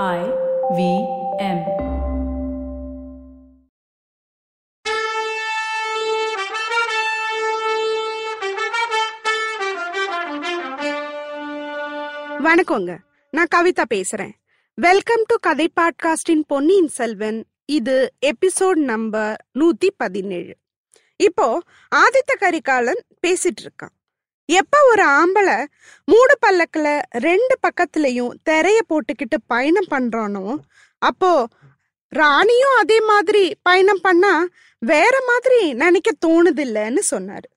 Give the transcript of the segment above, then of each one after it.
I V M. வணக்கங்க. நான் கவிதா பேசுறேன். வெல்கம் டு கதை பாட்காஸ்டின் பொன்னியின் செல்வன். இது எபிசோட் நம்பர் நூத்தி பதினேழு. இப்போ ஆதித்த கரிகாலன் பேசிட்டு இருக்கான். எப்ப ஒரு ஆம்பளை மூடு பல்லக்கில் ரெண்டு பக்கத்துலயும் திரைய போட்டுக்கிட்டு பயணம் பண்றானோ அப்போ ராணியும் அதே மாதிரி பயணம் பண்ணா வேற மாதிரி நினைக்க தோணுதில்லைன்னு சொன்னாரு.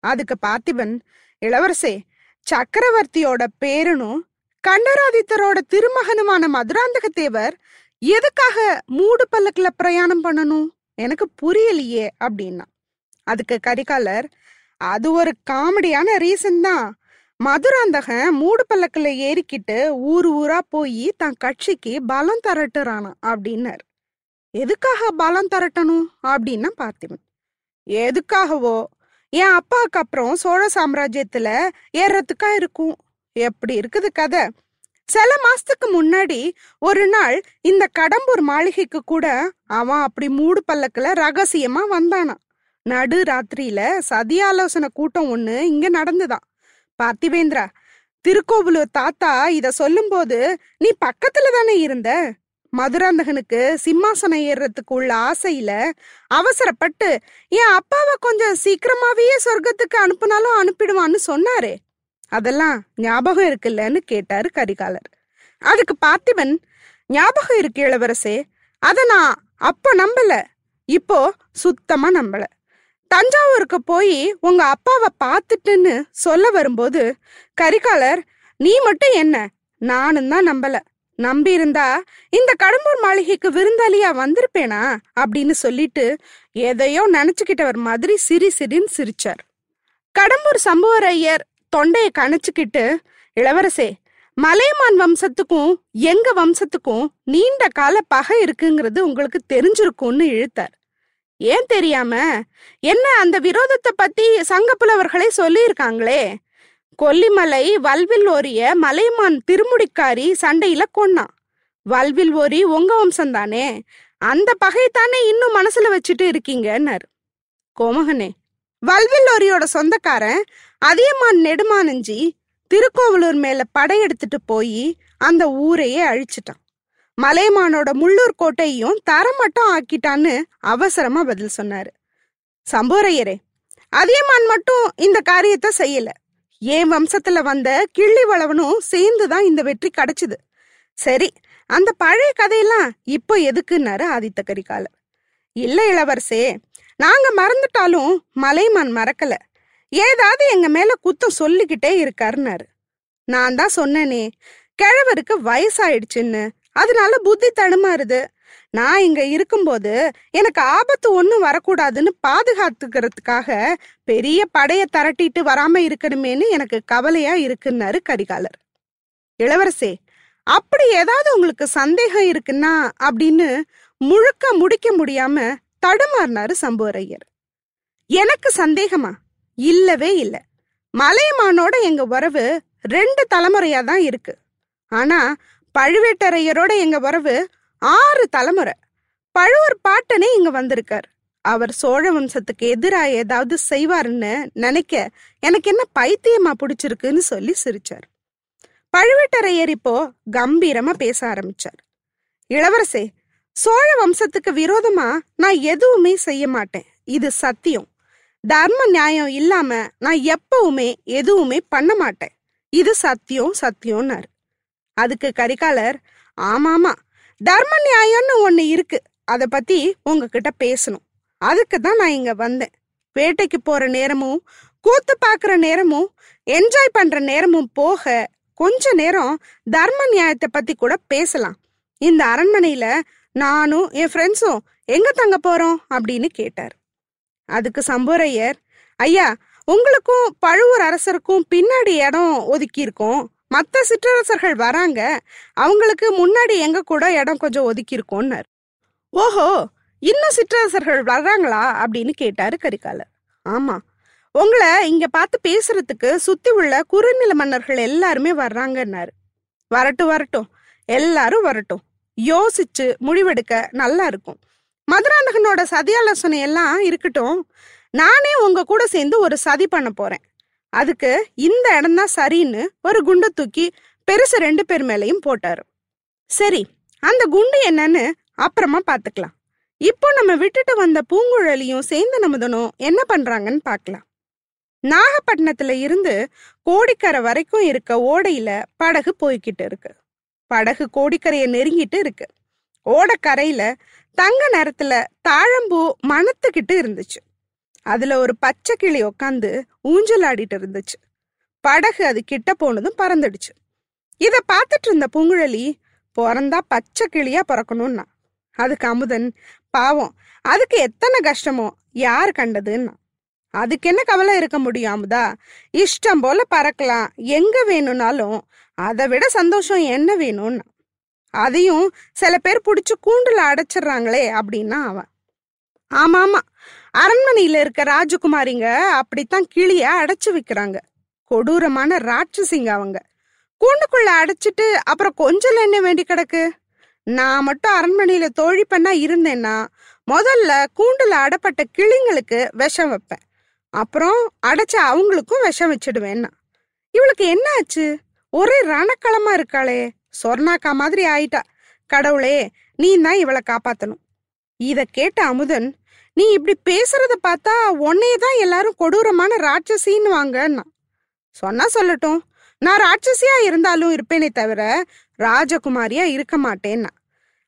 அதுக்கு பார்த்திபன் இளவரசே சக்கரவர்த்தியோட பேரனும் கண்டராதித்தரோட திருமகனுமான மதுராந்தக தேவர் எதுக்காக மூடு பல்லக்கில் பிரயாணம் பண்ணணும்? எனக்கு புரியலையே அப்படின்னா. அதுக்கு கரிகாலர் அது ஒரு காமெடியான ரீசன் தான். மதுராந்தகன் மூடு பல்லக்கில் ஏறிக்கிட்டு ஊர் ஊரா போய் தன் கட்சிக்கு பலம் தரட்டுறானா அப்படின்னாரு. எதுக்காக பலம் திரட்டணும் அப்படின்னா பார்த்திபன் எதுக்காகவோ? என் அப்பாவுக்கு அப்புறம் சோழ சாம்ராஜ்யத்துல ஏறத்துக்கா இருக்கும். எப்படி இருக்குது கதை? சில மாசத்துக்கு முன்னாடி ஒரு நாள் இந்த கடம்பூர் மாளிகைக்கு கூட அவன் அப்படி மூடு பல்லக்கில் ரகசியமா வந்தானாம் நடு ராத்திரியில சதி ஆலோசனை கூட்டம் ஒண்ணு இங்க நடந்துதான் பார்த்திவேந்திரா திருக்கோவிலூர் தாத்தா இத சொல்லும்போது நீ பக்கத்துல தானே இருந்த? மதுராந்தகனுக்கு சிம்மாசனம் ஏறுறதுக்கு உள்ள ஆசையில அவசரப்பட்டு என் அப்பாவை கொஞ்சம் சீக்கிரமாவே சொர்க்கத்துக்கு அனுப்புனாலும் அனுப்பிடுவான்னு சொன்னாரே. அதெல்லாம் ஞாபகம் இருக்குல்லன்னு கேட்டாரு கரிகாலர். அதுக்கு பார்த்திபன் ஞாபகம் இருக்கு இளவரசே அத நான் அப்ப நம்பல. இப்போ சுத்தமா நம்பல. தஞ்சாவூருக்கு போய் உங்க அப்பாவை பார்த்துட்டுன்னு சொல்ல வரும்போது கரிகாலர் நீ மட்டும் என்ன? நானும் தான் நம்பல. நம்பியிருந்தா இந்த கடம்பூர் மாளிகைக்கு விருந்தாளியா வந்திருப்பேனா? அப்படின்னு சொல்லிட்டு எதையோ நினைச்சுக்கிட்டவர் மாதிரி சிரி சிரின்னு சிரிச்சார். கடம்பூர் சம்புவரையர் தொண்டையை கணச்சுக்கிட்டு இளவரசே மலையமான் வம்சத்துக்கும் எங்க வம்சத்துக்கும் நீண்ட கால பகை இருக்குங்கிறது உங்களுக்கு தெரிஞ்சிருக்கும்னு இழுத்தார். ஏன் தெரியாம? என்ன அந்த விரோதத்தை பத்தி சங்க புலவர்களே சொல்லியிருக்காங்களே? கொல்லிமலை வல்வில் ஓரிய மலைமான் திருமுடிக்காரி சண்டையில கொன்னான். வல்வில் ஓரி உங்க வம்சந்தானே அந்த பகை தானே இன்னும் மனசுல வச்சுட்டு இருக்கீங்கன்னாரு. கோமகனே வல்வில் ஓரியோட சொந்தக்காரன் அதியமான் நெடுமானஞ்சி திருக்கோவலூர் மேல படையெடுத்துட்டு போய் அந்த ஊரையே அழிச்சிட்டான். மலைமானோட முள்ளூர் கோட்டையும் மட்டும் ஆக்கிட்டான்னு அவசரமா பதில் சொன்னாரு. சம்போரையரே அதியமான் மட்டும் இந்த காரியத்தை செய்யல. என் வம்சத்துல வந்த கிள்ளி வளவனும் சேர்ந்துதான் இந்த வெற்றி கிடைச்சது. சரி அந்த பழைய கதையெல்லாம் இப்போ எதுக்குன்னாரு ஆதித்த கரிகாலர். இல்ல இளவரசே நாங்க மறந்துட்டாலும் மலைமான் மறக்கல. ஏதாவது எங்க மேல குத்தம் சொல்லிக்கிட்டே இருக்காருன்னாரு. நான் தான் சொன்னேனே கிழவருக்கு வயசாயிடுச்சுன்னு அதனால புத்தி தடுமாறுது. நான் இங்க இருக்கும்போது எனக்கு ஆபத்து ஒன்றும் வரக்கூடாதுன்னு பாதுகாத்துக்கிறதுக்காக பெரிய படைய திரட்டிட்டு வராம இருக்கணுமேன்னு எனக்கு கவலையா இருக்குன்னாரு கரிகாலர். இளவரசே அப்படி ஏதாவது உங்களுக்கு சந்தேகம் இருக்குன்னா அப்படின்னு முழுக்க முடிக்க முடியாம தடுமாறினாரு சம்புவரையர். எனக்கு சந்தேகமா? இல்லவே இல்லை. மலையமானோட எங்க உறவு ரெண்டு தலைமுறையா தான் இருக்கு. ஆனா பழுவேட்டரையரோட எங்க உறவு ஆறு தலைமுறை. பழுவர் பாட்டனே இங்க வந்திருக்கார். அவர் சோழ வம்சத்துக்கு எதிராக ஏதாவது செய்வாருன்னு நினைக்க எனக்கு என்ன பைத்தியமா பிடிச்சிருக்குன்னு சொல்லி சிரிச்சார். பழுவேட்டரையர் இப்போ கம்பீரமா பேச ஆரம்பிச்சார். இளவரசே சோழ வம்சத்துக்கு விரோதமா நான் எதுவுமே செய்ய மாட்டேன். இது சத்தியம். தர்ம நியாயம் இல்லாம நான் எப்பவுமே எதுவுமே பண்ண மாட்டேன். இது சத்தியம் சத்தியம்னாரு. அதுக்கு கரிகாலர் ஆமாமா தர்ம நியாயம்னு ஒன்று இருக்கு. அதை பத்தி உங்ககிட்ட பேசணும். அதுக்கு தான் நான் இங்க வந்தேன். வேட்டைக்கு போற நேரமும் கூத்து பார்க்குற நேரமும் என்ஜாய் பண்ற நேரமும் போக கொஞ்ச நேரம் தர்ம நியாயத்தை பத்தி கூட பேசலாம். இந்த அரண்மனையில நானும் என் ஃப்ரெண்ட்ஸும் எங்க தங்க போறோம் அப்படின்னு கேட்டார். அதுக்கு சம்போரையர் ஐயா உங்களுக்கும் பழுவூர் அரசருக்கும் பின்னாடி இடம் ஒதுக்கி இருக்கோம் மற்ற சிற்றரசர்கள் வராங்க அவங்களுக்கு முன்னாடி எங்க கூட இடம் கொஞ்சம் ஒதுக்கியிருக்கோன்னார். ஓஹோ இன்னும் சிற்றரசர்கள் வர்றாங்களா? அப்படின்னு கேட்டாரு கரிகாலர். ஆமா உங்களை இங்க பார்த்து பேசுறதுக்கு சுத்தி உள்ள குறுநில மன்னர்கள் எல்லாருமே வர்றாங்கன்னாரு. வரட்டும் வரட்டும் எல்லாரும் வரட்டும். யோசிச்சு முடிவெடுக்க நல்லா இருக்கும். மதுராந்தகனோட சதியாலோசனை எல்லாம் இருக்கட்டும். நானே உங்க கூட சேர்ந்து ஒரு சதி பண்ண போறேன். அதுக்கு இந்த இடம்தான் சரின்னு ஒரு குண்டை தூக்கி பெருசு ரெண்டு பேர் மேலையும் போட்டாரு. சரி அந்த குண்டு என்னன்னு அப்புறமா பாத்துக்கலாம். இப்போ நம்ம விட்டுட்டு வந்த பூங்குழலியும் சேர்ந்து நமதனும் என்ன பண்றாங்கன்னு பார்க்கலாம் நாகப்பட்டினத்துல இருந்து கோடிக்கரை வரைக்கும் இருக்க ஓடையில படகு போய்கிட்டு இருக்கு. படகு கோடிக்கரையை நெருங்கிட்டு இருக்கு. ஓடக்கரையில தங்க நேரத்துல தாழம்பூ மணத்துக்கிட்டு இருந்துச்சு. அதுல ஒரு பச்சை கிளி உக்காந்து ஊஞ்சல் ஆடிட்டு இருந்துச்சு. படகு அது கிட்ட போனதும் பறந்துடுச்சு. இத பார்த்துட்டு இருந்த பூங்குழலி பிறந்தா பச்சை கிளியா பிறக்கணும்னா. அதுக்கு அமுதன் பாவம் அதுக்கு எத்தனை கஷ்டமோ யார் கண்டதுன்னா. அதுக்கு என்ன கவலை இருக்க முடியும் அமுதா? இஷ்டம் போல பறக்கலாம். எங்க வேணும்னாலும் அதை விட சந்தோஷம் என்ன வேணும்னா. அதையும் சில பேர் பிடிச்சி கூண்டுல அடைச்சிடுறாங்களே அப்படின்னா அவன். ஆமா ஆமா அரண்மனையில இருக்க ராஜகுமாரிங்க அப்படித்தான் கிளிய அடைச்சு வைக்கிறாங்க. கொடூரமான ராட்சசிங்க அவங்க. கூண்டுக்குள்ள அடைச்சிட்டு அப்புறம் கொஞ்சம் என்ன வேண்டி கிடக்கு? நான் மட்டும் அரண்மனையில தோழி பண்ணா இருந்தேன்னா முதல்ல கூண்டுல அடப்பட்ட கிளிங்களுக்கு விஷம் வைப்பேன். அப்புறம் அடைச்ச அவங்களுக்கும் விஷம் வச்சிடுவேன்னா. இவளுக்கு என்ன ஆச்சு? ஒரே ரணக்களமா இருக்காளே. சொர்ணாக்கா மாதிரி ஆயிட்டா. கடவுளே நீ தான் இவளை காப்பாத்தணும். இத கேட்ட அமுதன் நீ இப்படி பேசுறத பார்த்தா உன்னையே தான் எல்லாரும் கொடூரமான ராட்சசின்னு வாங்கன்னா சொன்னா சொல்லட்டும். நான் ராட்சசியா இருந்தாலும் இருப்பேனே தவிர ராஜகுமாரியா இருக்க மாட்டேன்னா.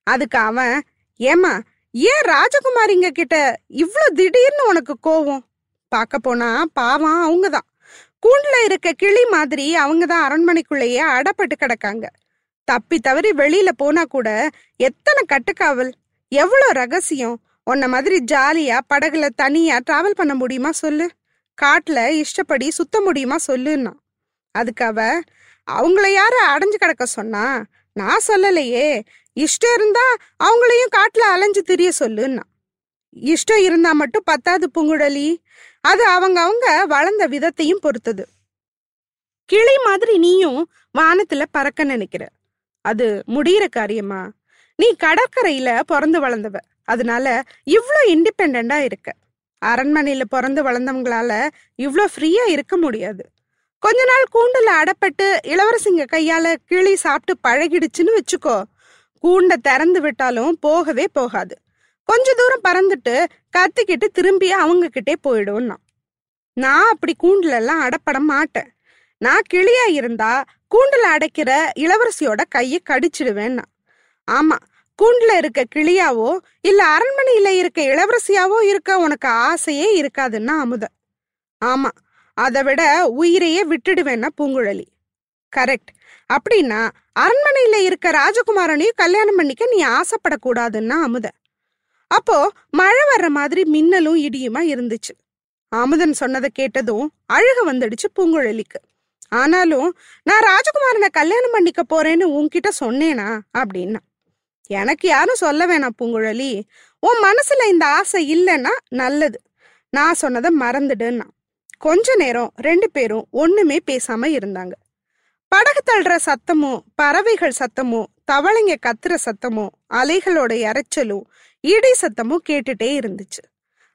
அதுக்கு அவன் ஏமா ஏன் ராஜகுமாரிங்க கிட்ட இவ்ளோ திடீர்னு உனக்கு கோவம்? பார்க்க போனா பாவம் அவங்கதான் கூண்டுல இருக்க கிளி மாதிரி அவங்க தான் அரண்மனைக்குள்ளேயே அடப்பட்டு கிடக்காங்க. தப்பி தவறி வெளியில போனா கூட எத்தனை கட்டுக்காவல் எவ்வளோ ரகசியம்? உன்ன மாதிரி ஜாலியா படகுல தனியா டிராவல் பண்ண முடியுமா சொல்லு? காட்டுல இஷ்டப்படி சுத்த முடியுமா சொல்லுன்னா. அதுக்கு அவ அவங்கள யார அடைஞ்சு கிடக்க சொன்னா? நான் சொல்லலையே. இஷ்டம் இருந்தா அவங்களையும் காட்டுல அலைஞ்சு திரிய சொல்லுன்னா. இஷ்டம் இருந்தா மட்டும் பத்தாது பூங்குழலி அது அவங்க அவங்க வளர்ந்த விதத்தையும் பொறுத்தது. கிளி மாதிரி நீயும் வானத்துல பறக்க நினைக்கிற. அது முடியிற காரியமா? நீ கடற்கரையில பிறந்து வளர்ந்தவ. அதனால இவ்வளோ இண்டிபெண்டா இருக்க. அரண்மனையில பிறந்து வளர்ந்தவங்களால இவ்வளோ ஃப்ரீயா இருக்க முடியாது. கொஞ்ச நாள் கூண்டுல அடப்பட்டு இளவரசிங்க கையால கிளி சாப்பிட்டு பழகிடுச்சுன்னு வச்சுக்கோ. கூண்டை திறந்து விட்டாலும் போகவே போகாது. கொஞ்ச தூரம் பறந்துட்டு கத்திக்கிட்டு திரும்பி அவங்க கிட்டே போயிடும்னா. நான் அப்படி கூண்டுல எல்லாம் அடப்பட மாட்டேன். நான் கிளியா இருந்தா கூண்டுல அடைக்கிற இளவரசியோட கையை கடிச்சிடுவேன்னா. ஆமா கூண்டுல இருக்க கிளியாவோ இல்ல அரண்மனையில இருக்க இளவரசியாவோ இருக்க உனக்கு ஆசையே இருக்காதுன்னா அமுத. ஆமா அதை விட உயிரையே விட்டுடுவேன்னா பூங்குழலி. கரெக்ட். அப்படின்னா அரண்மனையில இருக்க ராஜகுமாரனையும் கல்யாணம் பண்ணிக்க நீ ஆசைப்படக்கூடாதுன்னா அமுத. அப்போ மழை வர்ற மாதிரி மின்னலும் இடியுமா இருந்துச்சு. அமுதன் சொன்னதை கேட்டதும் அழுக வந்துடுச்சு பூங்குழலிக்கு. ஆனாலும் நான் ராஜகுமாரனை கல்யாணம் பண்ணிக்க போறேன்னு உன்கிட்ட சொன்னேனா அப்படின்னா. எனக்கு யாரும் சொல்ல வேணாம் பூங்குழலி. உன் மனசுல இந்த ஆசை இல்லைன்னா நல்லது. நான் சொன்னதை மறந்துடுன்னா. கொஞ்ச நேரம் ரெண்டு பேரும் ஒண்ணுமே பேசாம இருந்தாங்க. படகு தள்ளுற சத்தமும் பறவைகள் சத்தமும் தவளைங்க கத்துற சத்தமும் அலைகளோட இறைச்சலும் இடி சத்தமும் கேட்டுட்டே இருந்துச்சு.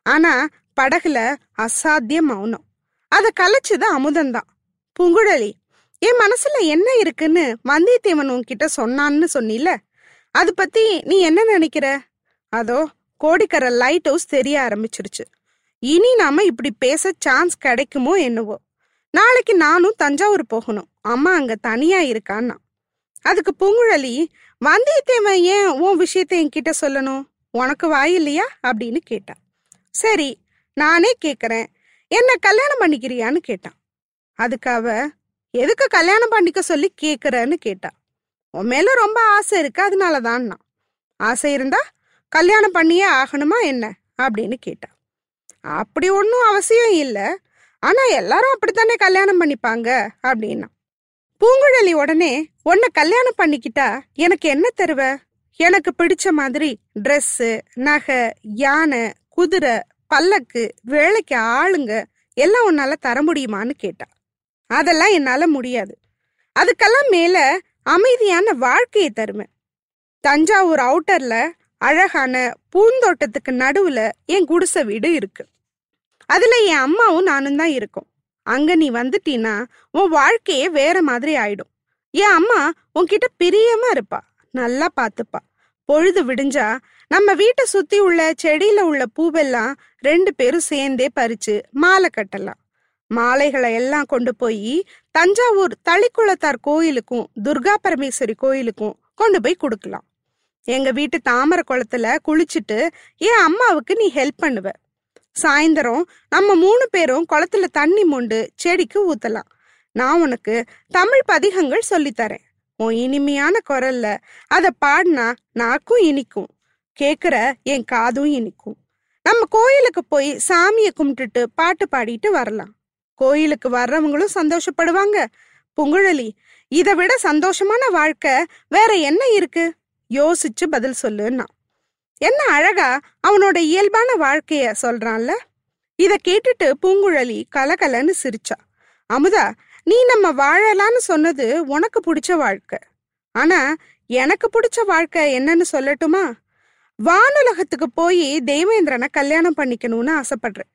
ஆனா படகுல அசாத்திய மௌனம். அதை கலைச்சது அமுதந்தான் பூங்குழலி என் மனசுல என்ன இருக்குன்னு வந்தியத்தேவன் உன்கிட்ட சொன்னான்னு சொன்னில அது பத்தி நீ என்ன நினைக்கிற? அதோ கோடிக்கரை லைட் ஹவுஸ் தெரிய ஆரம்பிச்சிருச்சு. இனி நாம இப்படி பேச சான்ஸ் கிடைக்குமோ என்னவோ. நாளைக்கு நானும் தஞ்சாவூர் போகணும். அம்மா அங்க தனியா இருக்கான்னா. அதுக்கு பூங்குழலி வந்தியத்தேவன் ஏன் உன் விஷயத்தை என்கிட்ட சொல்லணும்? உனக்கு வாய் இல்லையா? அப்படின்னு கேட்டா. சரி நானே கேக்குறேன். என்ன கல்யாணம் பண்ணிக்கிறியான்னு கேட்டான் அதுக்கு அவ எதுக்கு கல்யாணம் பண்ணிக்க சொல்லி கேக்குறன்னு கேட்டா. உன் மேல ரொம்ப ஆசை இருக்கு அதனாலதான் ஆசை இருந்தா கல்யாணம் பண்ணியே ஆகணுமா என்ன? அப்படின்னு கேட்டா அப்படி ஒன்றும் அவசியம் இல்லை. ஆனா எல்லாரும் அப்படித்தானே கல்யாணம் பண்ணிப்பாங்க? அப்படின்னா. பூங்குழலி உடனே உன்னை கல்யாணம் பண்ணிக்கிட்டா எனக்கு என்ன தருவ? எனக்கு பிடிச்ச மாதிரி ட்ரெஸ்ஸு நகை யானை குதிரை பல்லக்கு வேலைக்கு ஆளுங்க எல்லாம் உன்னால தர முடியுமான்னு கேட்டா. அதெல்லாம் என்னால முடியாது. அதுக்கெல்லாம் மேல அமைதியான வாழ்க்கையை தருவேன் தஞ்சாவூர் அவுட்டர்ல அழகான பூந்தோட்டத்துக்கு நடுவுல என் குடிசை வீடு இருக்கு. அதுல என் அம்மாவும் நானும் தான் இருக்கோம். அங்க நீ வந்துட்டீன்னா உன் வாழ்க்கையே வேற மாதிரி ஆயிடும். என் அம்மா உன்கிட்ட பிரியமா இருப்பா நல்லா பாத்துப்பா. பொழுது விடிஞ்சா நம்ம வீட்டை சுத்தி உள்ள செடியில உள்ள பூவெல்லாம் ரெண்டு பேரும் சேர்ந்தே பறிச்சு மாலை கட்டலாம். மாலைகளை எல்லாம் கொண்டு போய் தஞ்சாவூர் தளிக்குளத்தார் கோயிலுக்கும் துர்கா பரமேஸ்வரி கோயிலுக்கும் கொண்டு போய் கொடுக்கலாம். எங்க வீட்டு தாமரை குளத்துல குளிச்சுட்டு என் அம்மாவுக்கு நீ ஹெல்ப் பண்ணுவ? சாயந்தரம் நம்ம மூணு பேரும் குளத்துல தண்ணி மொண்டு செடிக்கு ஊத்தலாம். நான் உனக்கு தமிழ் பதிகங்கள் சொல்லித்தரேன் உன் இனிமையான குரல்ல அதை பாடினா நாக்கும் இனிக்கும் கேக்குற என் காதும் இனிக்கும். நம்ம கோயிலுக்கு போய் சாமியை கும்பிட்டுட்டு பாட்டு பாடிட்டு வரலாம். கோயிலுக்கு வர்றவங்களும் சந்தோஷப்படுவாங்க. புங்குழலி இதை விட சந்தோஷமான வாழ்க்கை வேற என்ன இருக்கு? யோசிச்சு பதில் சொல்லுன்னா. என்ன அழகா அவனோட இயல்பான வாழ்க்கைய சொல்றான்ல? இத கேட்டுட்டு பூங்குழலி கலகலன்னு சிரிச்சா. அமுதா நீ நம்ம வாழலான்னு சொன்னது உனக்கு பிடிச்ச வாழ்க்கை. ஆனா எனக்கு பிடிச்ச வாழ்க்கை என்னன்னு சொல்லட்டுமா? வானுலகத்துக்கு போய் தேவேந்திரனை கல்யாணம் பண்ணிக்கணும்னு ஆசைப்படுறேன்.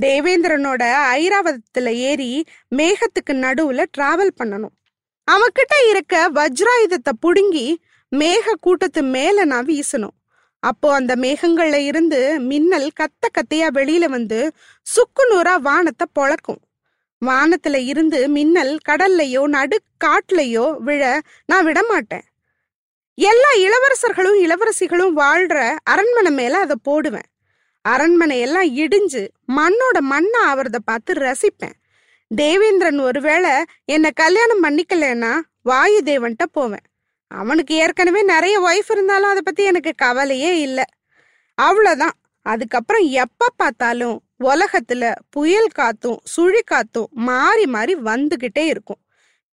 தேவேந்திரனோட ஐராவதத்துல ஏறி மேகத்துக்கு நடுவுல டிராவல் பண்ணணும். அவன்கிட்ட இருக்க வஜ்ராயுதத்தை புடுங்கி மேக கூட்டத்து மேல நான் வீசணும். அப்போ அந்த மேகங்கள்ல இருந்து மின்னல் கத்த கத்தையா வெளியில வந்து சுக்கு நூறா வானத்தை பொழக்கும். வானத்துல இருந்து மின்னல் கடல்லையோ நடு விழ நான் விட மாட்டேன் எல்லா இளவரசர்களும் இளவரசிகளும் வாழ்ற அரண்மனை மேல அதை போடுவேன். அரண்மனை எல்லாம் இடிஞ்சு மண்ணோட மண்ணா ஆவறத பார்த்து ரசிப்பேன். தேவேந்திரன் ஒருவேளை என்னை கல்யாணம் பண்ணிக்கலன்னா வாயு தேவன்ட்ட போவேன். அவனுக்கு ஏற்கனவே நிறைய ஒய்ஃப் இருந்தாலும் அதை பத்தி எனக்கு கவலையே இல்லை. அவ்வளோதான் அதுக்கப்புறம் எப்ப பார்த்தாலும் உலகத்துல புயல் காத்தும் சுழி காத்தும் மாறி மாறி வந்துகிட்டே இருக்கும்.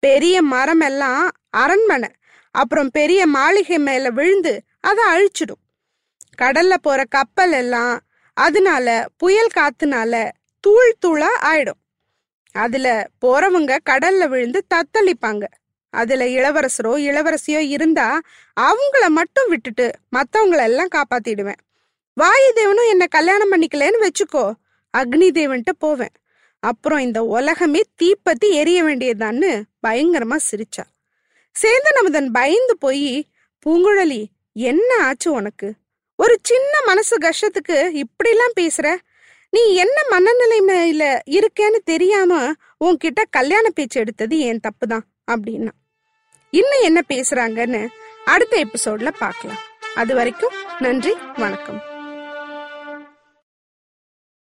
பெரிய மரம் எல்லாம் அரண்மனை அப்புறம் பெரிய மாளிகை மேல விழுந்து அதை அழிச்சிடும். கடல்ல போற கப்பல் எல்லாம் அதனால புயல் காத்துனால தூள் தூளா ஆயிடும். அதுல போறவங்க கடல்ல விழுந்து தத்தளிப்பாங்க. அதுல இளவரசரோ இளவரசியோ இருந்தா அவங்கள மட்டும் விட்டுட்டு மத்தவங்கள எல்லாம் காப்பாத்திடுவேன். வாயுதேவனும் என்ன கல்யாணம் பண்ணிக்கலன்னு வச்சுக்கோ அக்னி தேவன்ட்ட போவேன். அப்புறம் இந்த உலகமே தீப்பத்தி எரிய வேண்டியதான்னு பயங்கரமா சிரிச்சா. சேர்ந்த நமதன் பயந்து போய் பூங்குழலி என்ன ஆச்சு உனக்கு? ஒரு சின்ன மனசு கஷ்டத்துக்கு இப்படிலாம் பேசுற? நீ என்ன மனநிலைமையில இருக்கேன்னு தெரியாம உன்கிட்ட கல்யாண பேச்சு எடுத்தது என் தப்புதான் அப்படின்னா. இன்னும் என்ன பேசுறாங்கன்னு அடுத்த எபிசோட்ல பார்க்கலாம். அது வரைக்கும் நன்றி வணக்கம்.